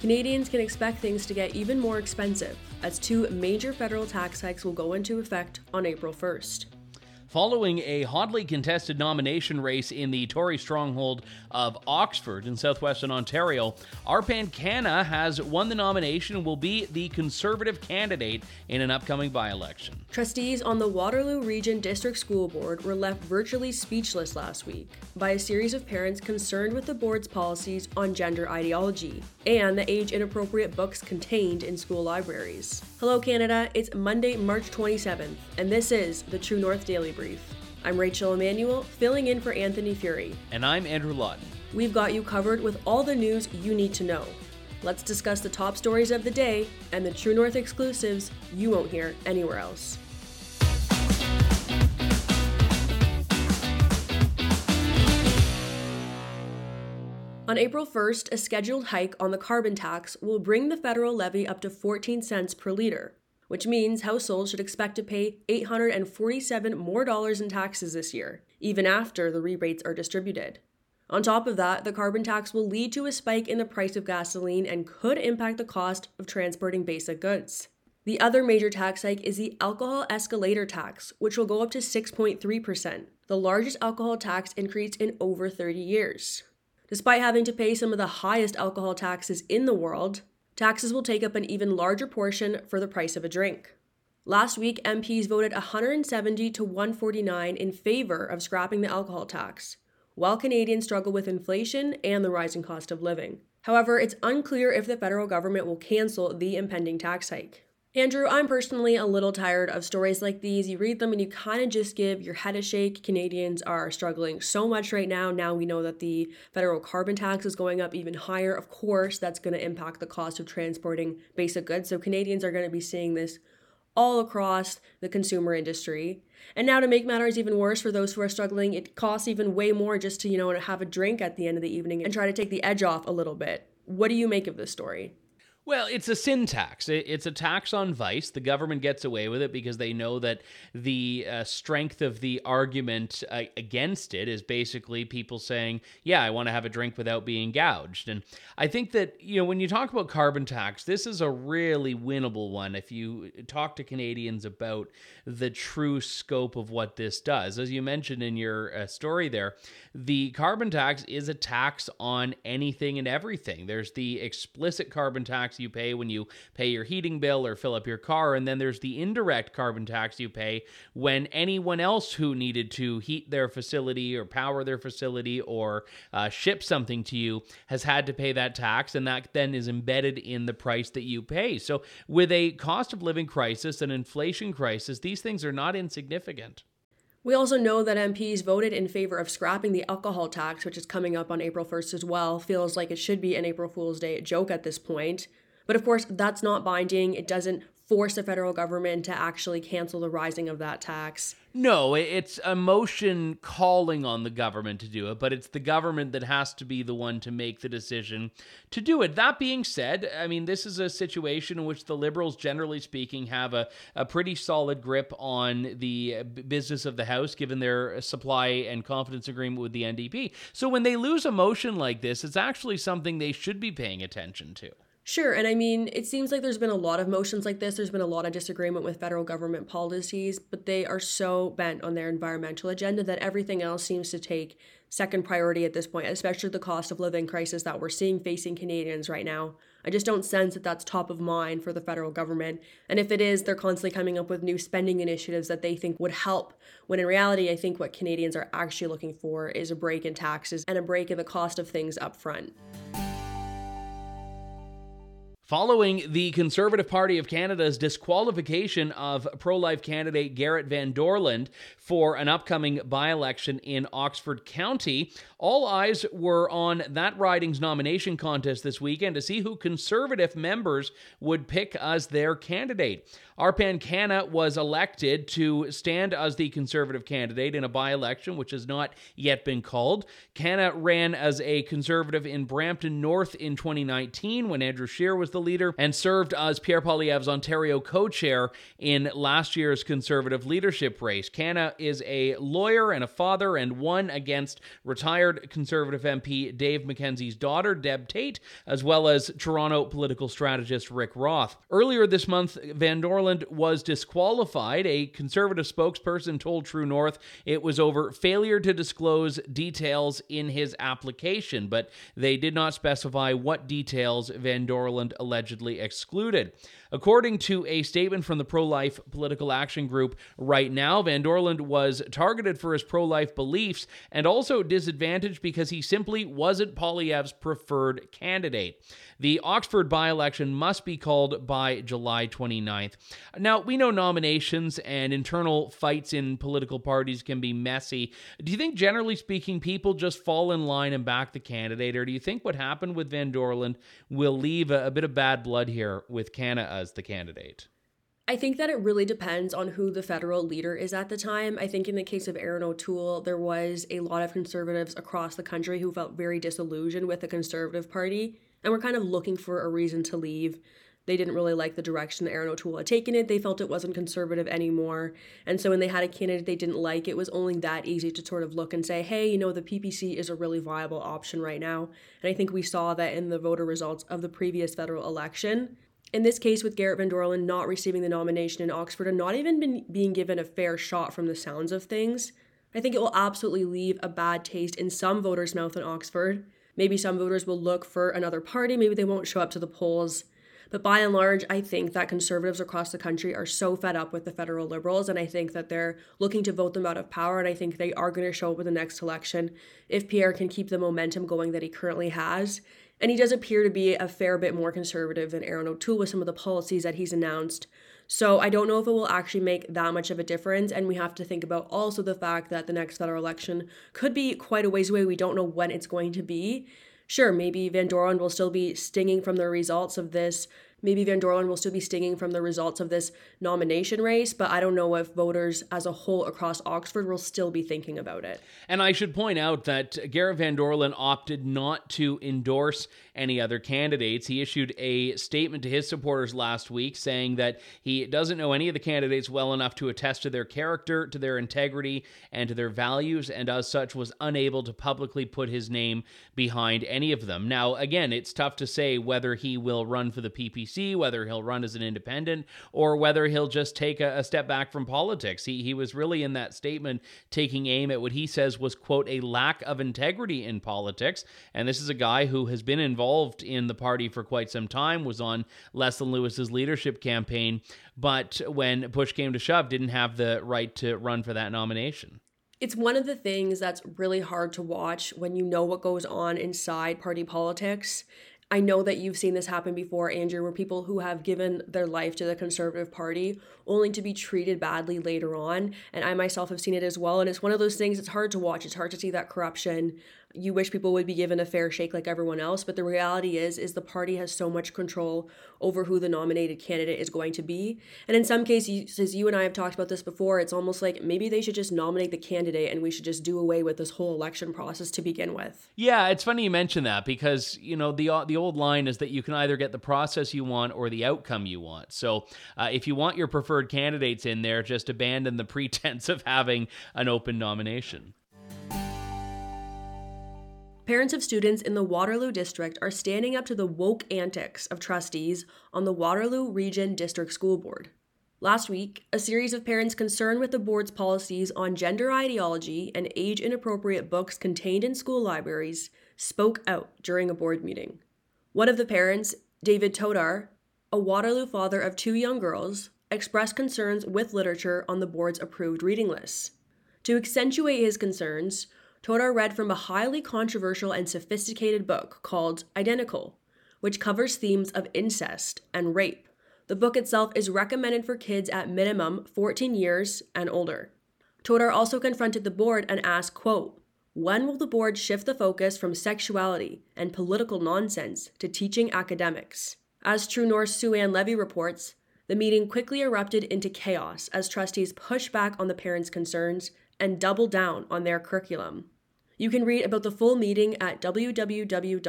Canadians can expect things to get even more expensive, as two major federal tax hikes will go into effect on April 1st. Following a hotly contested nomination race in the Tory stronghold of Oxford in southwestern Ontario, Arpan Khanna has won the nomination and will be the Conservative candidate in an upcoming by election. Trustees on the Waterloo Region District School Board were left virtually speechless last week by a series of parents concerned with the board's policies on gender ideology and the age inappropriate books contained in school libraries. Hello, Canada. It's Monday, March 27th, and this is the True North Daily Brief. I'm Rachel Emmanuel, filling in for Anthony Furey. And I'm Andrew Lawton. We've got you covered with all the news you need to know. Let's discuss the top stories of the day and the True North exclusives you won't hear anywhere else. On April 1st, a scheduled hike on the carbon tax will bring the federal levy up to 14 cents per liter, which means households should expect to pay $847 more in taxes this year, even after the rebates are distributed. On top of that, the carbon tax will lead to a spike in the price of gasoline and could impact the cost of transporting basic goods. The other major tax hike is the alcohol escalator tax, which will go up to 6.3%, the largest alcohol tax increase in over 30 years. Despite having to pay some of the highest alcohol taxes in the world, taxes will take up an even larger portion for the price of a drink. Last week, MPs voted 170 to 149 in favor of scrapping the alcohol tax, while Canadians struggle with inflation and the rising cost of living. However, it's unclear if the federal government will cancel the impending tax hike. Andrew, I'm personally a little tired of stories like these. You read them and you kind of just give your head a shake. Canadians are struggling so much right now. Now we know that the federal carbon tax is going up even higher. Of course, that's going to impact the cost of transporting basic goods. So Canadians are going to be seeing this all across the consumer industry. And now to make matters even worse for those who are struggling, it costs even way more just to, you know, have a drink at the end of the evening and try to take the edge off a little bit. What do you make of this story? Well, it's a sin tax. It's a tax on vice. The government gets away with it because they know that the uh, strength of the argument uh, against it is basically people saying, "Yeah, I want to have a drink without being gouged." And I think that you know when you talk about carbon tax, this is a really winnable one. If you talk to Canadians about the true scope of what this does, as you mentioned in your uh, story there, the carbon tax is a tax on anything and everything. There's the explicit carbon tax tax you pay when you pay your heating bill or fill up your car. And then there's the indirect carbon tax you pay when anyone else who needed to heat their facility or power their facility or uh, ship something to you has had to pay that tax. And that then is embedded in the price that you pay. So, with a cost of living crisis, an inflation crisis, these things are not insignificant. We also know that MPs voted in favor of scrapping the alcohol tax, which is coming up on April 1st as well. Feels like it should be an April Fool's Day joke at this point. But of course, that's not binding. It doesn't force the federal government to actually cancel the rising of that tax. No, it's a motion calling on the government to do it, but it's the government that has to be the one to make the decision to do it. That being said, I mean, this is a situation in which the Liberals, generally speaking, have a, a pretty solid grip on the uh, business of the House, given their supply and confidence agreement with the NDP. So when they lose a motion like this, it's actually something they should be paying attention to. Sure. And I mean, it seems like there's been a lot of motions like this. There's been a lot of disagreement with federal government policies, but they are so bent on their environmental agenda that everything else seems to take second priority at this point, especially the cost of living crisis that we're seeing facing Canadians right now. I just don't sense that that's top of mind for the federal government. And if it is, they're constantly coming up with new spending initiatives that they think would help. When in reality, I think what Canadians are actually looking for is a break in taxes and a break in the cost of things up front. Following the Conservative Party of Canada's disqualification of pro life candidate Gerrit Van Dorland for an upcoming by election in Oxford County, all eyes were on that riding's nomination contest this weekend to see who Conservative members would pick as their candidate. Arpan Khanna was elected to stand as the Conservative candidate in a by election, which has not yet been called. Khanna ran as a Conservative in Brampton North in 2019 when Andrew Scheer was the leader and served as Pierre Poilievre's Ontario co chair in last year's Conservative leadership race. Khanna is a lawyer and a father and won against retired Conservative MP Dave MacKenzie's daughter, Deb Tate, as well as Toronto political strategist Rick Roth. Earlier this month, Van Dorland was disqualified. A Conservative spokesperson told True North it was over failure to disclose details in his application, but they did not specify what details Van Dorland excluded. According to a statement from the pro life political action group, RightNow, Van Dorland was targeted for his pro life beliefs and also disadvantaged because he simply wasn't Poilievre's preferred candidate. The Oxford by election must be called by July 29th. Now, we know nominations and internal fights in political parties can be messy. Do you think, generally speaking, people just fall in line and back the candidate, or do you think what happened with Van Dorland will leave a, a bit of bad blood here with Khanna as the candidate? I think that it really depends on who the federal leader is at the time. I think in the case of Erin O'Toole, there was a lot of conservatives across the country who felt very disillusioned with the Conservative Party and were kind of looking for a reason to leave. They didn't really like the direction that Erin O'Toole had taken it. They felt it wasn't conservative anymore. And so when they had a candidate they didn't like, it was only that easy to sort of look and say, hey, you know, the PPC is a really viable option right now. And I think we saw that in the voter results of the previous federal election. In this case, with Gerrit Van Dorland not receiving the nomination in Oxford and not even been, being given a fair shot from the sounds of things, I think it will absolutely leave a bad taste in some voters' mouth in Oxford. Maybe some voters will look for another party, maybe they won't show up to the polls. But by and large, I think that conservatives across the country are so fed up with the federal liberals, and I think that they're looking to vote them out of power. And I think they are going to show up in the next election if Pierre can keep the momentum going that he currently has. And he does appear to be a fair bit more conservative than Erin O'Toole with some of the policies that he's announced. So I don't know if it will actually make that much of a difference. And we have to think about also the fact that the next federal election could be quite a ways away. We don't know when it's going to be. Sure, maybe Van Doren will still be stinging from the results of this maybe Van Dorland will still be stinging from the results of this nomination race, but I don't know if voters as a whole across Oxford will still be thinking about it. And I should point out that Gerrit Van Dorland opted not to endorse any other candidates. He issued a statement to his supporters last week saying that he doesn't know any of the candidates well enough to attest to their character, to their integrity, and to their values, and as such was unable to publicly put his name behind any of them. Now, again, it's tough to say whether he will run for the PPC whether he'll run as an independent, or whether he'll just take a, a step back from politics. He, he was really in that statement taking aim at what he says was, quote, a lack of integrity in politics. And this is a guy who has been involved in the party for quite some time, was on Leslyn Lewis's leadership campaign, but when push came to shove, didn't have the right to run for that nomination. It's one of the things that's really hard to watch when you know what goes on inside party politics I know that you've seen this happen before, Andrew, where people who have given their life to the Conservative Party only to be treated badly later on. And I myself have seen it as well. And it's one of those things, it's hard to watch. It's hard to see that corruption you wish people would be given a fair shake like everyone else but the reality is is the party has so much control over who the nominated candidate is going to be. And in some cases as you and i have talked about this before it's almost like maybe they should just nominate the candidate and we should just do away with this whole election process to begin with. Yeah it's funny you mention that because you know the the old line is that you can either get the process you want or the outcome you want. So uh, if you want your preferred candidates in there just abandon the pretense of having an open nomination Parents of students in the Waterloo District are standing up to the woke antics of trustees on the Waterloo Region District School Board. Last week, a series of parents concerned with the board's policies on gender ideology and age inappropriate books contained in school libraries spoke out during a board meeting. One of the parents, David Todar, a Waterloo father of two young girls, expressed concerns with literature on the board's approved reading lists. To accentuate his concerns, Todar read from a highly controversial and sophisticated book called Identical, which covers themes of incest and rape. The book itself is recommended for kids at minimum 14 years and older. Todar also confronted the board and asked, quote, when will the board shift the focus from sexuality and political nonsense to teaching academics? As True North Sue Ann Levy reports, the meeting quickly erupted into chaos as trustees pushed back on the parents' concerns and double down on their curriculum. You can read about the full meeting at www.tnc.news.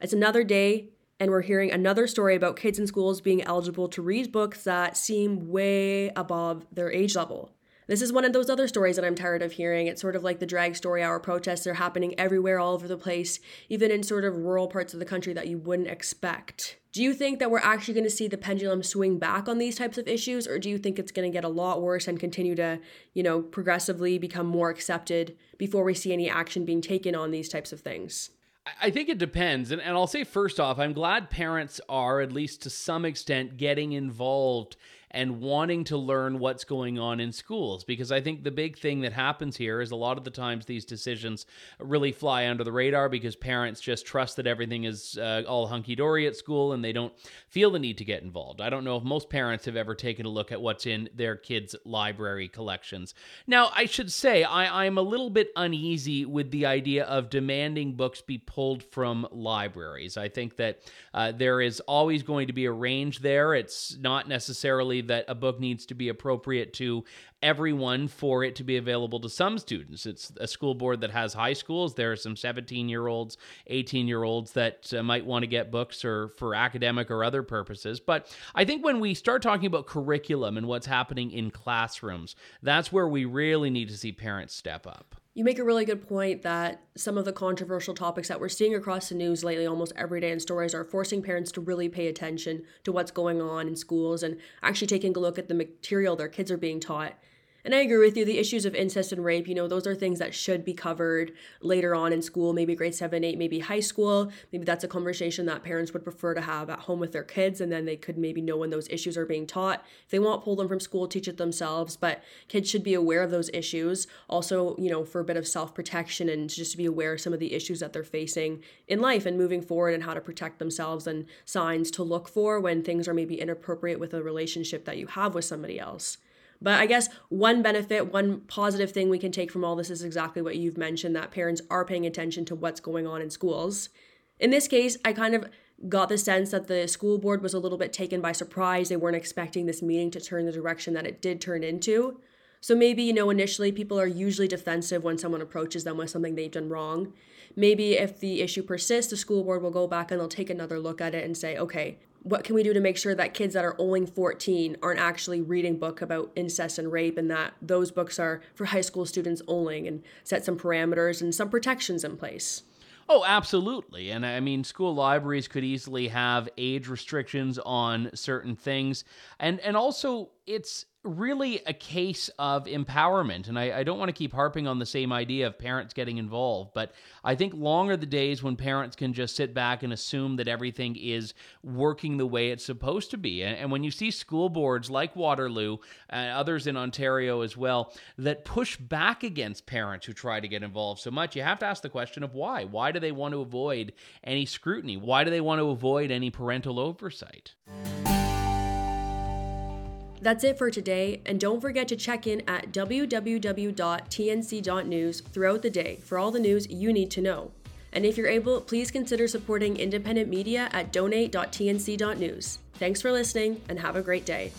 It's another day And we're hearing another story about kids in schools being eligible to read books that seem way above their age level. This is one of those other stories that I'm tired of hearing. It's sort of like the drag story hour protests are happening everywhere, all over the place, even in sort of rural parts of the country that you wouldn't expect. Do you think that we're actually going to see the pendulum swing back on these types of issues, or do you think it's going to get a lot worse and continue to, you know, progressively become more accepted before we see any action being taken on these types of things? I think it depends. And, and I'll say first off, I'm glad parents are, at least to some extent, getting involved and wanting to learn what's going on in schools. Because I think the big thing that happens here is a lot of the times these decisions really fly under the radar because parents just trust that everything is uh, all hunky dory at school and they don't feel the need to get involved. I don't know if most parents have ever taken a look at what's in their kids' library collections. Now, I should say, I, I'm a little bit uneasy with the idea of demanding books be pulled from libraries. I think that uh, there is always going to be a range there. It's not necessarily that a book needs to be appropriate to everyone for it to be available to some students. It's a school board that has high schools. There are some 17 year olds, 18 year olds that uh, might want to get books or for academic or other purposes. But I think when we start talking about curriculum and what's happening in classrooms, that's where we really need to see parents step up. You make a really good point that some of the controversial topics that we're seeing across the news lately, almost every day in stories, are forcing parents to really pay attention to what's going on in schools and actually taking a look at the material their kids are being taught and I agree with you. The issues of incest and rape, you know, those are things that should be covered later on in school, maybe grade seven, eight, maybe high school. Maybe that's a conversation that parents would prefer to have at home with their kids, and then they could maybe know when those issues are being taught. If they won't pull them from school, teach it themselves. But kids should be aware of those issues. Also, you know, for a bit of self protection and just to be aware of some of the issues that they're facing in life and moving forward and how to protect themselves and signs to look for when things are maybe inappropriate with a relationship that you have with somebody else. But I guess one benefit, one positive thing we can take from all this is exactly what you've mentioned that parents are paying attention to what's going on in schools. In this case, I kind of got the sense that the school board was a little bit taken by surprise. They weren't expecting this meeting to turn the direction that it did turn into. So maybe, you know, initially people are usually defensive when someone approaches them with something they've done wrong. Maybe if the issue persists, the school board will go back and they'll take another look at it and say, okay, what can we do to make sure that kids that are only 14 aren't actually reading book about incest and rape and that those books are for high school students only and set some parameters and some protections in place Oh, absolutely. And I mean, school libraries could easily have age restrictions on certain things. And and also it's really a case of empowerment. And I, I, don't want to keep harping on the same idea of parents getting involved, but I think long are the days when parents can just sit back and assume that everything is working the way it's supposed to be. And, and when you see school boards like Waterloo and others in Ontario as well that push back against parents who try to get involved so much, you have to ask the question of why. Why do they want to avoid any scrutiny? Why do they want to avoid any parental oversight? That's it for today, and don't forget to check in at www.tnc.news throughout the day for all the news you need to know. And if you're able, please consider supporting independent media at donate.tnc.news. Thanks for listening, and have a great day.